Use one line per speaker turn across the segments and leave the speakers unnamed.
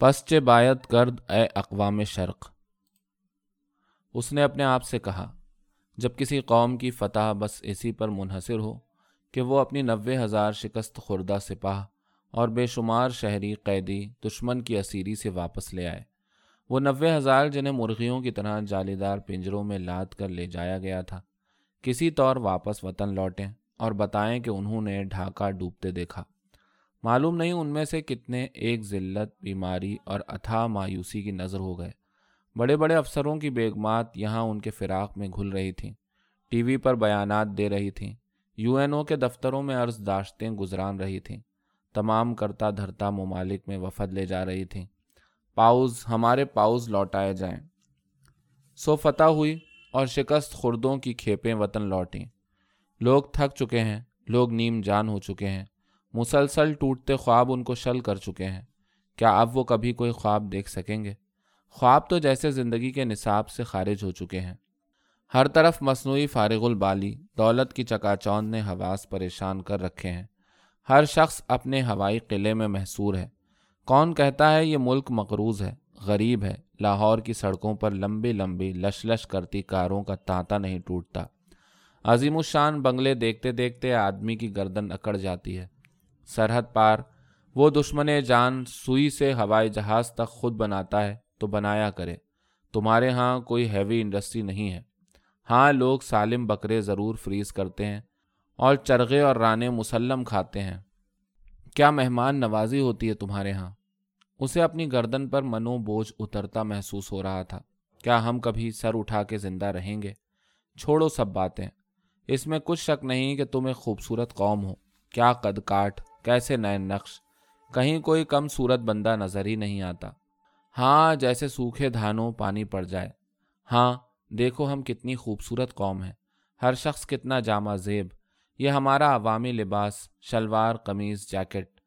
پسچ بایت گرد اے اقوام شرق۔ اس نے اپنے آپ سے کہا، جب کسی قوم کی فتح بس اسی پر منحصر ہو کہ وہ اپنی نوے ہزار شکست خوردہ سپاہ اور بے شمار شہری قیدی دشمن کی اسیری سے واپس لے آئے۔ وہ نوے ہزار جنہیں مرغیوں کی طرح جالیدار پنجروں میں لاد کر لے جایا گیا تھا، کسی طور واپس وطن لوٹیں اور بتائیں کہ انہوں نے ڈھاکہ ڈوبتے دیکھا۔ معلوم نہیں ان میں سے کتنے ایک ذلت، بیماری اور اتھا مایوسی کی نظر ہو گئے۔ بڑے بڑے افسروں کی بیگمات یہاں ان کے فراق میں گھل رہی تھیں۔ ٹی وی پر بیانات دے رہی تھیں۔ یو این او کے دفتروں میں عرض داشتیں گزران رہی تھیں۔ تمام کرتا دھرتا ممالک میں وفد لے جا رہی تھیں۔ پاؤز، ہمارے پاؤز لوٹائے جائیں۔ سو فتح ہوئی اور شکست خوردوں کی کھیپیں وطن لوٹیں۔ لوگ تھک چکے ہیں، لوگ نیم جان ہو چکے ہیں۔ مسلسل ٹوٹتے خواب ان کو شل کر چکے ہیں۔ کیا اب وہ کبھی کوئی خواب دیکھ سکیں گے؟ خواب تو جیسے زندگی کے نصاب سے خارج ہو چکے ہیں۔ ہر طرف مصنوعی فارغ البالی، دولت کی چکا چوند نے حواس پریشان کر رکھے ہیں۔ ہر شخص اپنے ہوائی قلعے میں محصور ہے۔ کون کہتا ہے یہ ملک مقروض ہے، غریب ہے، لاہور کی سڑکوں پر لمبی لمبی لش لش کرتی کاروں کا تانتا نہیں ٹوٹتا۔ عظیم الشان بنگلے دیکھتے دیکھتے آدمی کی گردن اکڑ جاتی ہے۔ سرحد پار، وہ دشمن جان سوئی سے ہوائی جہاز تک خود بناتا ہے تو بنایا کرے۔ تمہارے ہاں کوئی ہیوی انڈسٹری نہیں ہے۔ ہاں لوگ سالم بکرے ضرور فریز کرتے ہیں اور چرغے اور رانے مسلم کھاتے ہیں۔ کیا مہمان نوازی ہوتی ہے تمہارے ہاں؟ اسے اپنی گردن پر منو بوجھ اترتا محسوس ہو رہا تھا۔ کیا ہم کبھی سر اٹھا کے زندہ رہیں گے؟ چھوڑو سب باتیں۔ اس میں کچھ شک نہیں کہ تم ایک خوبصورت قوم ہو۔ کیا قد کاٹ؟ کیسے نئے نقش؟ کہیں کوئی کم صورت بندہ نظر ہی نہیں آتا۔ ہاں جیسے سوکھے دھانوں پانی پڑ جائے۔ ہاں دیکھو ہم کتنی خوبصورت قوم ہیں۔ ہر شخص کتنا جامع زیب۔ یہ ہمارا عوامی لباس، شلوار، قمیض، جیکٹ۔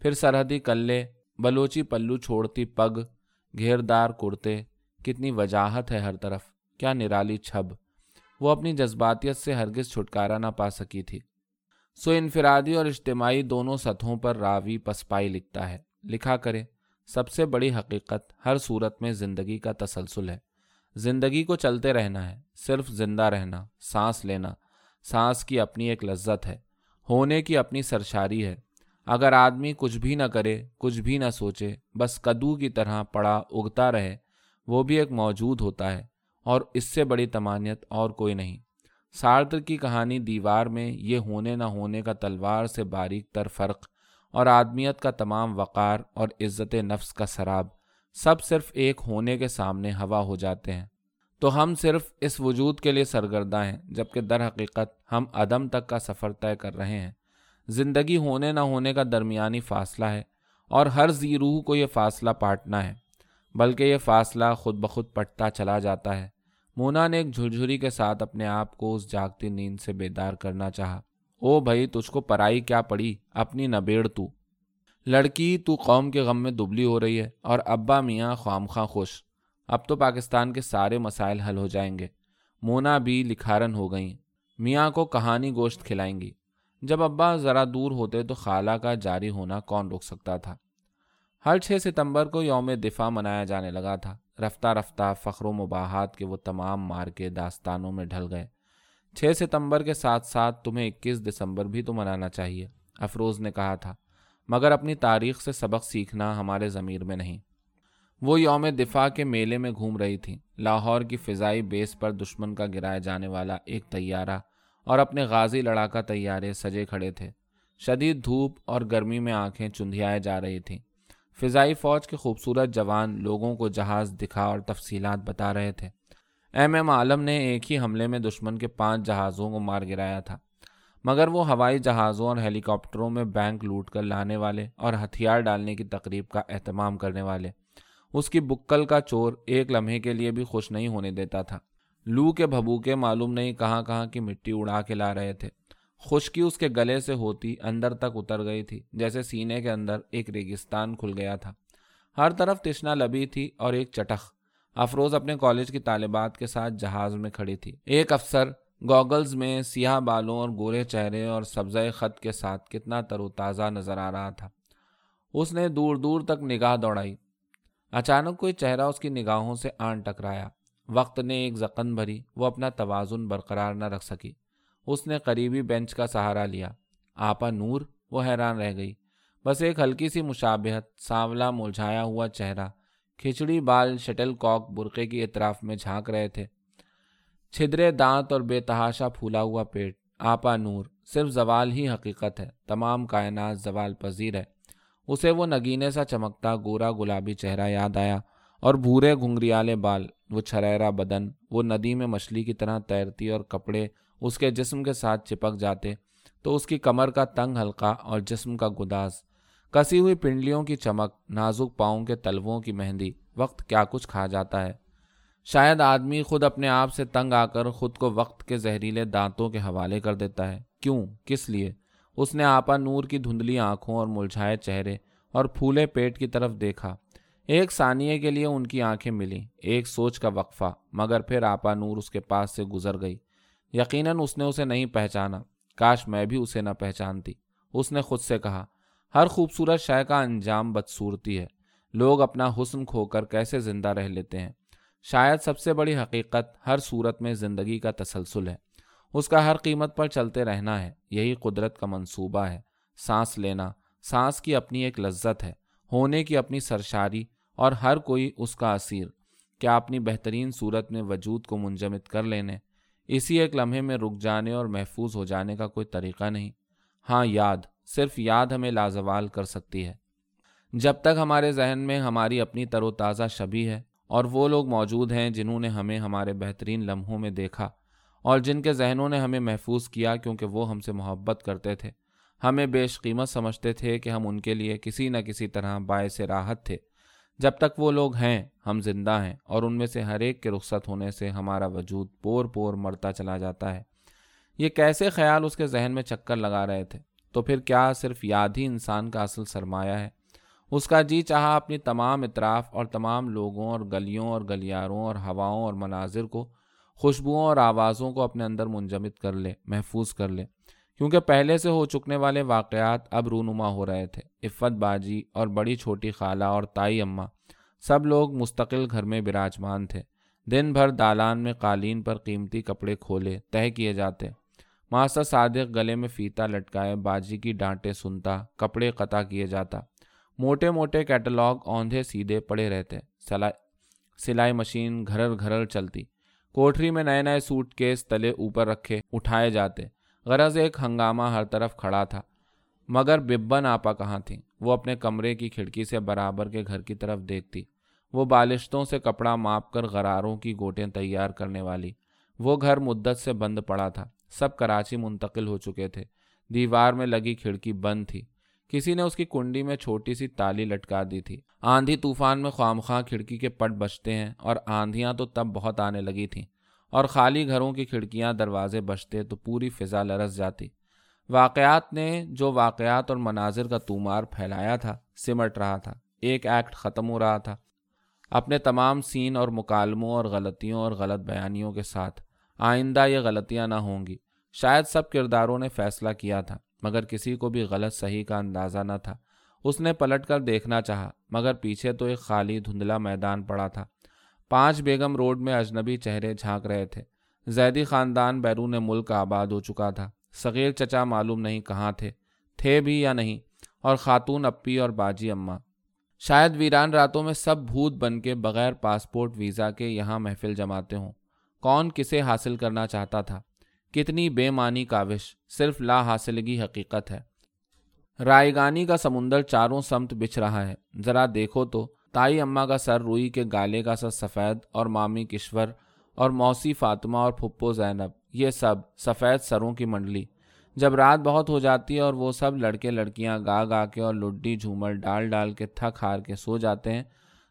پھر سرحدی کلے، بلوچی پلو چھوڑتی پگ، گھیردار کرتے۔ کتنی وجاہت ہے ہر طرف۔ کیا نرالی چھب۔ وہ اپنی جذباتیت سے ہرگز چھٹکارا نہ پا سکی تھی۔ سو انفرادی اور اجتماعی دونوں سطحوں پر راوی پسپائی لکھتا ہے۔ لکھا کرے سب سے بڑی حقیقت ہر صورت میں زندگی کا تسلسل ہے۔ زندگی کو چلتے رہنا ہے، صرف زندہ رہنا، سانس لینا، سانس کی اپنی ایک لذت ہے، ہونے کی اپنی سرشاری ہے۔ اگر آدمی کچھ بھی نہ کرے، کچھ بھی نہ سوچے، بس کدو کی طرح پڑا اگتا رہے، وہ بھی ایک موجود ہوتا ہے اور اس سے بڑی تمانیت اور کوئی نہیں۔ سارتر کی کہانی دیوار میں یہ ہونے نہ ہونے کا تلوار سے باریک تر فرق اور آدمیت کا تمام وقار اور عزت نفس کا سراب سب صرف ایک ہونے کے سامنے ہوا ہو جاتے ہیں۔ تو ہم صرف اس وجود کے لیے سرگردہ ہیں، جبکہ در حقیقت ہم عدم تک کا سفر طے کر رہے ہیں۔ زندگی ہونے نہ ہونے کا درمیانی فاصلہ ہے اور ہر زی روح کو یہ فاصلہ پاٹنا ہے، بلکہ یہ فاصلہ خود بخود پٹتا چلا جاتا ہے۔ مونا نے ایک جھرجھری کے ساتھ اپنے آپ کو اس جاگتی نیند سے بیدار کرنا چاہا۔ او بھائی، تجھ کو پرائی کیا پڑی؟ اپنی نبیڑ تو۔ لڑکی، تو قوم کے غم میں دبلی ہو رہی ہے اور ابا میاں خام خواہ خوش۔ اب تو پاکستان کے سارے مسائل حل ہو جائیں گے۔ مونا بھی لکھارن ہو گئیں۔ میاں کو کہانی گوشت کھلائیں گی۔ جب ابا ذرا دور ہوتے تو خالہ کا جاری ہونا کون روک سکتا تھا؟ ہر چھ ستمبر کو یوم دفاع منایا جانے لگا تھا۔ رفتہ رفتہ فخر و مباحات کے وہ تمام مار کے داستانوں میں ڈھل گئے۔ چھ ستمبر کے ساتھ ساتھ تمہیں اکیس دسمبر بھی تو منانا چاہیے، افروز نے کہا تھا۔ مگر اپنی تاریخ سے سبق سیکھنا ہمارے ضمیر میں نہیں۔ وہ یوم دفاع کے میلے میں گھوم رہی تھیں۔ لاہور کی فضائی بیس پر دشمن کا گرائے جانے والا ایک طیارہ اور اپنے غازی لڑاکا طیارے سجے کھڑے تھے۔ شدید دھوپ اور گرمی میں آنکھیں چندھیائے جا رہی تھیں۔ فضائی فوج کے خوبصورت جوان لوگوں کو جہاز دکھا اور تفصیلات بتا رہے تھے۔ ایم ایم عالم نے ایک ہی حملے میں دشمن کے پانچ جہازوں کو مار گرایا تھا، مگر وہ ہوائی جہازوں اور ہیلی کاپٹروں میں بینک لوٹ کر لانے والے اور ہتھیار ڈالنے کی تقریب کا اہتمام کرنے والے۔ اس کی بکل کا چور ایک لمحے کے لیے بھی خوش نہیں ہونے دیتا تھا۔ لو کے بھبوکے معلوم نہیں کہاں کہاں کی مٹی اڑا کے لا رہے تھے۔ خشکی اس کے گلے سے ہوتی اندر تک اتر گئی تھی، جیسے سینے کے اندر ایک ریگستان کھل گیا تھا۔ ہر طرف تشنا لبی تھی اور ایک چٹخ۔ افروز اپنے کالج کی طالبات کے ساتھ جہاز میں کھڑی تھی۔ ایک افسر گوگلز میں سیاہ بالوں اور گورے چہرے اور سبزہ خط کے ساتھ کتنا تر و تازہ نظر آ رہا تھا۔ اس نے دور دور تک نگاہ دوڑائی۔ اچانک کوئی چہرہ اس کی نگاہوں سے آن ٹکرایا۔ وقت نے ایک زخن بھری، وہ اپنا توازن برقرار نہ رکھ سکی۔ اس نے قریبی بینچ کا سہارا لیا۔ آپا نور، وہ حیران رہ گئی۔ بس ایک ہلکی سی مشابہت، سانولا ملجھایا ہوا چہرہ، کھچڑی بال شٹل کاک برقے کی اطراف میں جھانک رہے تھے۔ چھدرے دانت اور بے تحاشا پھولا ہوا پیٹ۔ آپا نور، صرف زوال ہی حقیقت ہے۔ تمام کائنات زوال پذیر ہے۔ اسے وہ نگینے سا چمکتا، گورا گلابی چہرہ یاد آیا اور بھورے گھنگریالے بال وہ چھریرا بدن، وہ ندی میں مچھلی کی طرح تیرتی اور کپڑے اس کے جسم کے ساتھ چپک جاتے، تو اس کی کمر کا تنگ حلقہ اور جسم کا گداز۔ کسی ہوئی پنڈلیوں کی چمک، نازک پاؤں کے تلووں کی مہندی، وقت کیا کچھ کھا جاتا ہے۔ شاید آدمی خود اپنے آپ سے تنگ آ کر خود کو وقت کے زہریلے دانتوں کے حوالے کر دیتا ہے۔ کیوں؟ کس لیے؟ اس نے آپا نور کی دھندلی آنکھوں اور ملجھائے چہرے اور پھولے پیٹ کی طرف دیکھا۔ ایک ثانیے کے لیے ان کی آنکھیں ملی ایک سوچ کا وقفہ، مگر پھر آپا نور اس کے پاس سے گزر گئی۔ یقیناً اس نے اسے نہیں پہچانا۔ کاش میں بھی اسے نہ پہچانتی۔ اس نے خود سے کہا، ہر خوبصورت شے کا انجام بدصورتی ہے۔ لوگ اپنا حسن کھو کر کیسے زندہ رہ لیتے ہیں؟ شاید سب سے بڑی حقیقت ہر صورت میں زندگی کا تسلسل ہے۔ اس کا ہر قیمت پر چلتے رہنا ہے۔ یہی قدرت کا منصوبہ ہے۔ سانس لینا، سانس کی اپنی ایک لذت ہے۔ ہونے کی اپنی سرشاری اور ہر کوئی اس کا اسیر کیا اپنی بہترین صورت میں وجود کو منجمد کر لینے۔ اسی ایک لمحے میں رک جانے اور محفوظ ہو جانے کا کوئی طریقہ نہیں۔ ہاں یاد، صرف یاد ہمیں لازوال کر سکتی ہے۔ جب تک ہمارے ذہن میں ہماری اپنی تر و تازہ شبی ہے اور وہ لوگ موجود ہیں جنہوں نے ہمیں ہمارے بہترین لمحوں میں دیکھا اور جن کے ذہنوں نے ہمیں محفوظ کیا کیونکہ وہ ہم سے محبت کرتے تھے۔ ہمیں بیش قیمت سمجھتے تھے کہ ہم ان کے لیے کسی نہ کسی طرح باعث راحت تھے۔ جب تک وہ لوگ ہیں، ہم زندہ ہیں اور ان میں سے ہر ایک کے رخصت ہونے سے ہمارا وجود پور پور مرتا چلا جاتا ہے۔ یہ کیسے خیال اس کے ذہن میں چکر لگا رہے تھے؟ تو پھر کیا صرف یاد ہی انسان کا اصل سرمایہ ہے؟ اس کا جی چاہا اپنی تمام اطراف اور تمام لوگوں اور گلیوں اور گلیاروں اور ہواؤں اور مناظر کو، خوشبوؤں اور آوازوں کو اپنے اندر منجمد کر لے، محفوظ کر لے۔ کیونکہ پہلے سے ہو چکنے والے واقعات اب رونما ہو رہے تھے، عفت باجی اور بڑی چھوٹی خالہ اور تائی اماں، سب لوگ مستقل گھر میں براجمان تھے۔ دن بھر دالان میں قالین پر قیمتی کپڑے کھولے، طے کیے جاتے۔ ماسٹر صادق گلے میں فیتا لٹکائے، باجی کی ڈانٹیں سنتا، کپڑے قطع کیے جاتا۔ موٹے موٹے کیٹلاگ اوندھے سیدھے پڑے رہتے۔ سلائی مشین گھرر گھرر چلتی۔ کوٹری میں نئے نئے سوٹ کیس تلے اوپر رکھے، اٹھائے جاتے۔ غرض ایک ہنگامہ ہر طرف کھڑا تھا، مگر ببن آپا کہاں تھیں؟ وہ اپنے کمرے کی کھڑکی سے برابر کے گھر کی طرف دیکھتی۔ وہ بالشتوں سے کپڑا ماپ کر غراروں کی گوٹیں تیار کرنے والی۔ وہ گھر مدت سے بند پڑا تھا۔ سب کراچی منتقل ہو چکے تھے۔ دیوار میں لگی کھڑکی بند تھی۔ کسی نے اس کی کنڈی میں چھوٹی سی تالی لٹکا دی تھی۔ آندھی طوفان میں خوامخواہ کھڑکی کے پٹ بچتے ہیں اور آندھیاں تو تب بہت آنے لگی تھیں۔ اور خالی گھروں کی کھڑکیاں دروازے بچتے تو پوری فضا لرس جاتی۔ واقعات نے جو واقعات اور مناظر کا تومار پھیلایا تھا، سمٹ رہا تھا، ایک ایکٹ ختم ہو رہا تھا۔ اپنے تمام سین اور مکالموں اور غلطیوں اور غلط بیانیوں کے ساتھ، آئندہ یہ غلطیاں نہ ہوں گی۔ شاید سب کرداروں نے فیصلہ کیا تھا، مگر کسی کو بھی غلط صحیح کا اندازہ نہ تھا۔ اس نے پلٹ کر دیکھنا چاہا، مگر پیچھے تو ایک خالی دھندلا میدان پڑا تھا۔ پانچ بیگم روڈ میں اجنبی چہرے جھانک رہے تھے۔ زیدی خاندان بیرون ملک آباد ہو چکا تھا۔ صغیر چچا معلوم نہیں کہاں تھے تھے بھی یا نہیں، اور خاتون اپی اور باجی اماں۔ شاید ویران راتوں میں سب بھوت بن کے بغیر پاسپورٹ ویزا کے یہاں محفل جماتے ہوں۔ کون کسے حاصل کرنا چاہتا تھا؟ کتنی بے معنی کاوش، صرف لا حاصلگی حقیقت ہے۔ رائے گانی کا سمندر چاروں سمت بچھ رہا ہے۔ ذرا دیکھو تو تائی اماں کا سر روئی کے گالے کا سر سفید اور مامی کشور اور موسی فاطمہ اور پھپھو زینب، یہ سب سفید سروں کی منڈلی۔ جب رات بہت ہو جاتی ہے اور وہ سب لڑکے لڑکیاں گا گا کے اور لڈی جھومر ڈال ڈال کے تھک ہار کے سو جاتے ہیں،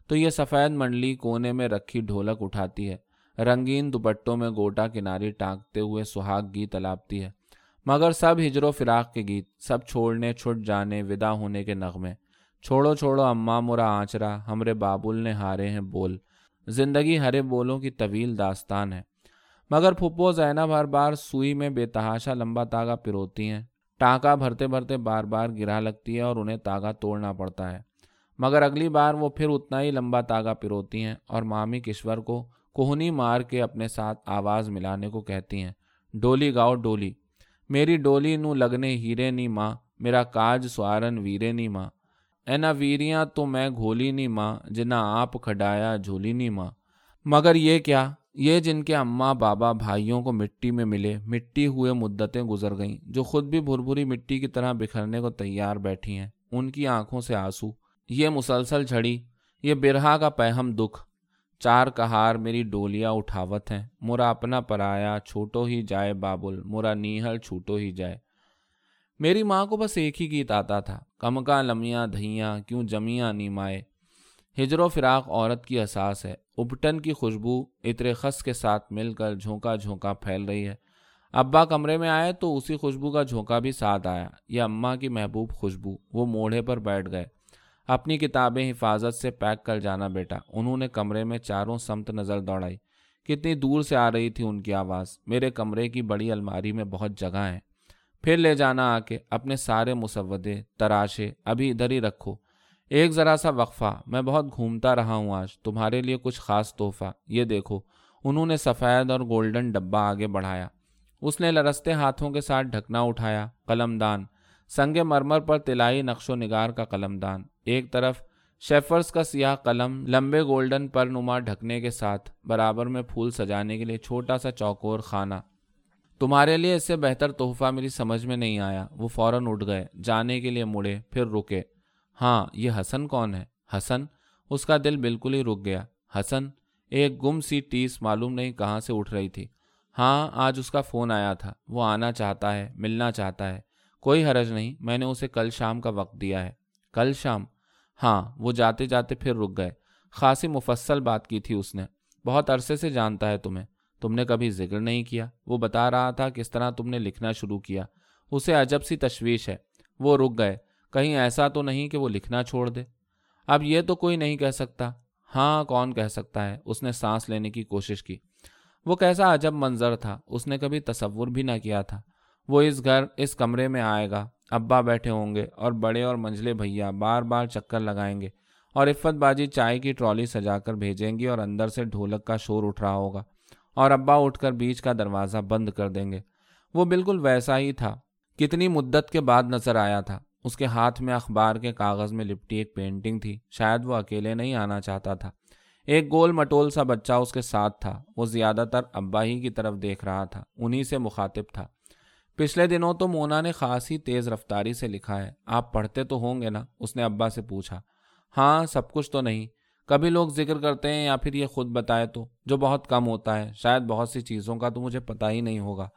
تو یہ سفید منڈلی کونے میں رکھی ڈھولک اٹھاتی ہے۔ رنگین دوپٹوں میں گوٹا کناری ٹانکتے ہوئے سہاگ گیت الاپتی ہے۔ مگر سب ہجر و فراق کے گیت، سب چھوڑنے، چھٹ جانے ودا ہونے کے نغمے۔ چھوڑو چھوڑو اماں مرا آنچرا، ہمرے بابل نے ہارے ہیں بول۔ زندگی ہرے بولوں کی طویل داستان ہے۔ مگر پھپھو زینب ہر بار سوئی میں بے تحاشا لمبا تاگا پروتی ہیں۔ ٹانکا بھرتے بھرتے بار بار گرا لگتی ہے اور انہیں تاگا توڑنا پڑتا ہے۔ مگر اگلی بار وہ پھر اتنا ہی لمبا تاگا پروتی ہیں اور مامی کشور کو کوہنی مار کے اپنے ساتھ آواز ملانے کو کہتی ہیں۔ ڈولی گاؤ ڈولی، میری ڈولی نو لگنے ہیرے نی ماں، میرا کاج سوارن ویرے نی ماں۔ اینا ویریاں تو میں گھولی نی ماں جنا آپ کھڈایا جھولی نی ماں۔ مگر یہ کیا؟ یہ جن کے اماں بابا بھائیوں کو مٹی میں ملے، مٹی ہوئے مدتیں گزر گئیں، جو خود بھی بھر بھری مٹی کی طرح بکھرنے کو تیار بیٹھی ہیں۔ ان کی آنکھوں سے آنسو۔ یہ مسلسل جھڑی یہ برہا کا پہم دکھ۔ چار کہار میری ڈولیاں اٹھاوت ہیں۔ مرا اپنا پرایا، چھوٹو ہی جائے بابل، مرا نیہل چھوٹو ہی جائے۔ میری ماں کو بس ایک ہی گیت آتا تھا کمکا لمیاں دھیاں کیوں جمیاں نیمائے ہجر و فراق عورت کی احساس ہے، ابٹن کی خوشبو اتر خس کے ساتھ مل کر جھونکا جھونکا پھیل رہی ہے۔ ابا کمرے میں آئے تو اسی خوشبو کا جھونکا بھی ساتھ آیا، یہ اماں کی محبوب خوشبو، وہ موڑے پر بیٹھ گئے۔ اپنی کتابیں حفاظت سے پیک کر جانا بیٹا، انہوں نے کمرے میں چاروں سمت نظر دوڑائی۔ کتنی دور سے آ رہی تھی ان کی آواز، میرے کمرے کی بڑی الماری میں بہت جگہ ہے پھر لے جانا آ کے اپنے سارے مسودے، تراشے ابھی ادھر ہی رکھو۔ ایک ذرا سا وقفہ، میں بہت گھومتا رہا ہوں آج، تمہارے لیے کچھ خاص تحفہ۔ یہ دیکھو، انہوں نے سفید اور گولڈن ڈبہ آگے بڑھایا۔ اس نے لرستے ہاتھوں کے ساتھ ڈھکنا اٹھایا، قلم دان۔ سنگ مرمر پر تلائی نقش و نگار کا قلم دان۔ ایک طرف شیفرز کا سیاہ قلم، لمبے گولڈن پر نما ڈھکنے کے ساتھ، برابر میں پھول سجانے کے لیے چھوٹا سا چوکور خانہ۔ تمہارے لیے اس سے بہتر تحفہ میری سمجھ میں نہیں آیا۔ وہ فوراً اٹھ گئے، جانے کے لیے مڑے، پھر رکے۔ ہاں یہ حسن کون ہے؟ حسن؟ اس کا دل بالکل ہی رک گیا۔ حسن، ایک گم سی ٹیس معلوم نہیں کہاں سے اٹھ رہی تھی۔ ہاں آج اس کا فون آیا تھا۔ وہ آنا چاہتا ہے، ملنا چاہتا ہے۔ کوئی حرج نہیں، میں نے اسے کل شام کا وقت دیا ہے۔ کل شام؟ ہاں وہ جاتے جاتے پھر رک گئے۔ خاصی مفصل بات کی تھی اس نے۔ بہت عرصے سے جانتا ہے تمہیں۔ تم نے کبھی ذکر نہیں کیا۔ وہ بتا رہا تھا کس طرح تم نے لکھنا شروع کیا۔ اسے عجب سی تشویش ہے۔ وہ رک گئے۔ کہیں ایسا تو نہیں کہ وہ لکھنا چھوڑ دے۔ اب یہ تو کوئی نہیں کہہ سکتا۔ ہاں کون کہہ سکتا ہے؟ اس نے سانس لینے کی کوشش کی۔ وہ کیسا عجب منظر تھا۔ اس نے کبھی تصور بھی نہ کیا تھا۔ وہ اس گھر، اس کمرے میں آئے گا۔ ابا بیٹھے ہوں گے اور بڑے اور منجلے بھیا بار بار چکر لگائیں گے اور عفت باجی چائے کی ٹرالی سجا کر بھیجیں گی اور اندر سے ڈھولک کا شور اٹھ رہا ہوگا۔ اور ابا اٹھ کر بیچ کا دروازہ بند کر دیں گے۔ وہ بالکل ویسا ہی تھا، کتنی مدت کے بعد نظر آیا تھا۔ اس کے ہاتھ میں اخبار کے کاغذ میں لپٹی ایک پینٹنگ تھی، شاید وہ اکیلے نہیں آنا چاہتا تھا۔ ایک گول مٹول سا بچہ اس کے ساتھ تھا۔ وہ زیادہ تر ابا ہی کی طرف دیکھ رہا تھا، انہی سے مخاطب تھا۔ پچھلے دنوں تو مونا نے خاصی تیز رفتاری سے لکھا ہے، آپ پڑھتے تو ہوں گے نا؟ اس نے ابا سے پوچھا۔ ہاں سب کچھ تو نہیں۔ کبھی لوگ ذکر کرتے ہیں یا پھر یہ خود بتائے تو جو بہت کم ہوتا ہے، شاید بہت سی چیزوں کا تو مجھے پتہ ہی نہیں ہوگا۔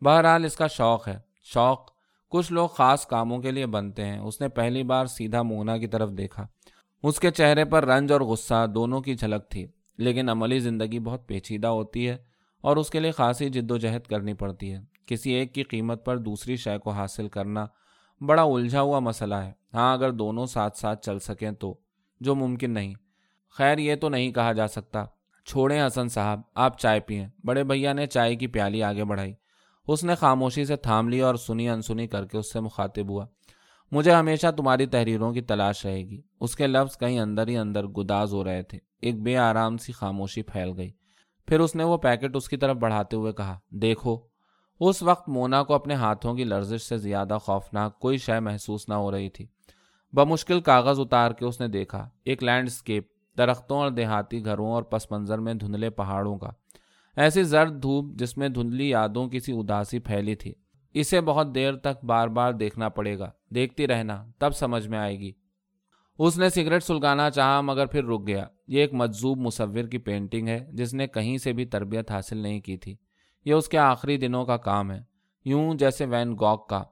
بہرحال اس کا شوق ہے۔ شوق کچھ لوگ خاص کاموں کے لیے بنتے ہیں۔ اس نے پہلی بار سیدھا مونا کی طرف دیکھا۔ اس کے چہرے پر رنج اور غصہ دونوں کی جھلک تھی، لیکن عملی زندگی بہت پیچیدہ ہوتی ہے اور اس کے لیے خاصی جد و جہد کرنی پڑتی ہے۔ کسی ایک کی قیمت پر دوسری شے کو حاصل کرنا بڑا الجھا ہوا مسئلہ ہے۔ ہاں اگر دونوں ساتھ ساتھ چل سکیں تو جو ممکن نہیں۔ خیر یہ تو نہیں کہا جا سکتا۔ چھوڑیں حسن صاحب، آپ چائے پئیں۔ بڑے بھیا نے چائے کی پیالی آگے بڑھائی۔ اس نے خاموشی سے تھام لی اور سنی انسنی کر کے اس سے مخاطب ہوا۔ مجھے ہمیشہ تمہاری تحریروں کی تلاش رہے گی۔ اس کے لفظ کہیں اندر ہی اندر گداز ہو رہے تھے۔ ایک بے آرام سی خاموشی پھیل گئی۔ پھر اس نے وہ پیکٹ اس کی طرف بڑھاتے ہوئے کہا، دیکھو، اس وقت مونا کو اپنے ہاتھوں کی لرزش سے زیادہ خوفناک کوئی شے محسوس نہ ہو رہی تھی۔ بمشکل کاغذ اتار کے اس نے دیکھا۔ ایک لینڈسکیپ درختوں اور دیہاتی گھروں اور پس منظر میں دھندلے پہاڑوں کا۔ ایسی زرد دھوپ جس میں دھندلی یادوں کی سی اداسی پھیلی تھی۔ اسے بہت دیر تک بار بار دیکھنا پڑے گا۔ دیکھتی رہنا، تب سمجھ میں آئے گی۔ اس نے سگریٹ سلگانا چاہا، مگر پھر رک گیا۔ یہ ایک مجذوب مصور کی پینٹنگ ہے، جس نے کہیں سے بھی تربیت حاصل نہیں کی تھی۔ یہ اس کے آخری دنوں کا کام ہے۔ یوں جیسے وین گوک کا۔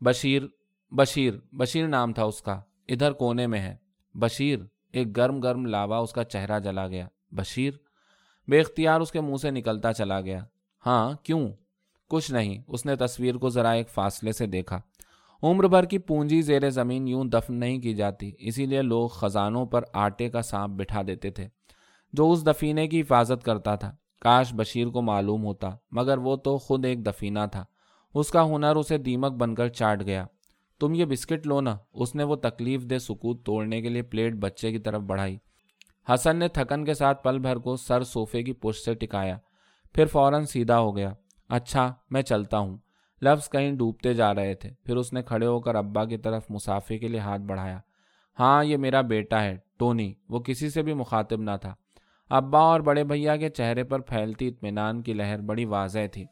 بشیر بشیر بشیر نام تھا اس کا۔ ادھر کونے میں ہے۔ بشیر۔ ایک گرم گرم لاوا اس کا چہرہ جلا گیا۔ بشیر، بے اختیار اس کے منہ سے نکلتا چلا گیا۔ ہاں کیوں؟ کچھ نہیں، اس نے تصویر کو ذرا ایک فاصلے سے دیکھا۔ عمر بھر کی پونجی زیر زمین یوں دفن نہیں کی جاتی، اسی لیے لوگ خزانوں پر آٹے کا سانپ بٹھا دیتے تھے، جو اس دفینے کی حفاظت کرتا تھا۔ کاش بشیر کو معلوم ہوتا، مگر وہ تو خود ایک دفینہ تھا۔ اس کا ہنر اسے دیمک بن کر چاٹ گیا۔ تم یہ بسکٹ لو نا۔ اس نے وہ تکلیف دہ سکوت توڑنے کے لیے پلیٹ بچے کی طرف بڑھائی۔ حسن نے تھکن کے ساتھ پل بھر کو سر صوفے کی پشت سے ٹکایا۔ پھر فوراً سیدھا ہو گیا۔ اچھا میں چلتا ہوں۔ لفظ کہیں ڈوبتے جا رہے تھے۔ پھر اس نے کھڑے ہو کر ابا کی طرف مسافے کے لیے ہاتھ بڑھایا۔ ہاں یہ میرا بیٹا ہے، ٹونی۔ وہ کسی سے بھی مخاطب نہ تھا۔ ابا اور بڑے بھیا کے چہرے پر پھیلتی اطمینان کی لہر بڑی واضح تھی۔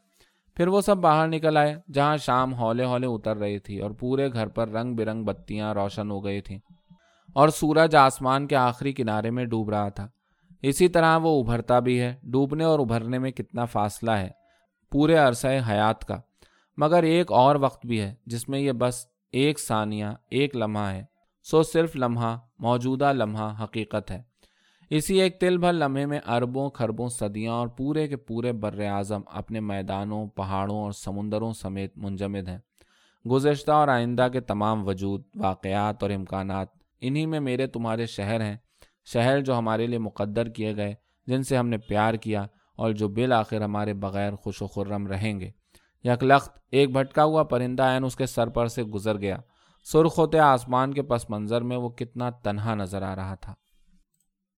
پھر وہ سب باہر نکل آئے، جہاں شام ہولے ہولے اتر رہی تھی اور پورے گھر پر رنگ برنگ بتیاں روشن ہو گئی تھیں اور سورج آسمان کے آخری کنارے میں ڈوب رہا تھا۔ اسی طرح وہ ابھرتا بھی ہے، ڈوبنے اور ابھرنے میں کتنا فاصلہ ہے پورے عرصۂ حیات کا۔ مگر ایک اور وقت بھی ہے جس میں یہ بس ایک ثانیہ، ایک لمحہ ہے۔ سو صرف لمحہ، موجودہ لمحہ حقیقت ہے۔ اسی ایک تل بھر لمحے میں اربوں خربوں صدیاں اور پورے کے پورے بر اعظم اپنے میدانوں، پہاڑوں اور سمندروں سمیت منجمد ہیں۔ گزشتہ اور آئندہ کے تمام وجود، واقعات اور امکانات انہی میں میرے تمہارے شہر ہیں، شہر جو ہمارے لیے مقدر کیے گئے، جن سے ہم نے پیار کیا اور جو بالآخر ہمارے بغیر خوش و خرم رہیں گے۔ یک لخت ایک بھٹکا ہوا پرندہ عین اس کے سر پر سے گزر گیا۔ سرخ ہوتے آسمان کے پس منظر میں وہ کتنا تنہا نظر آ رہا تھا۔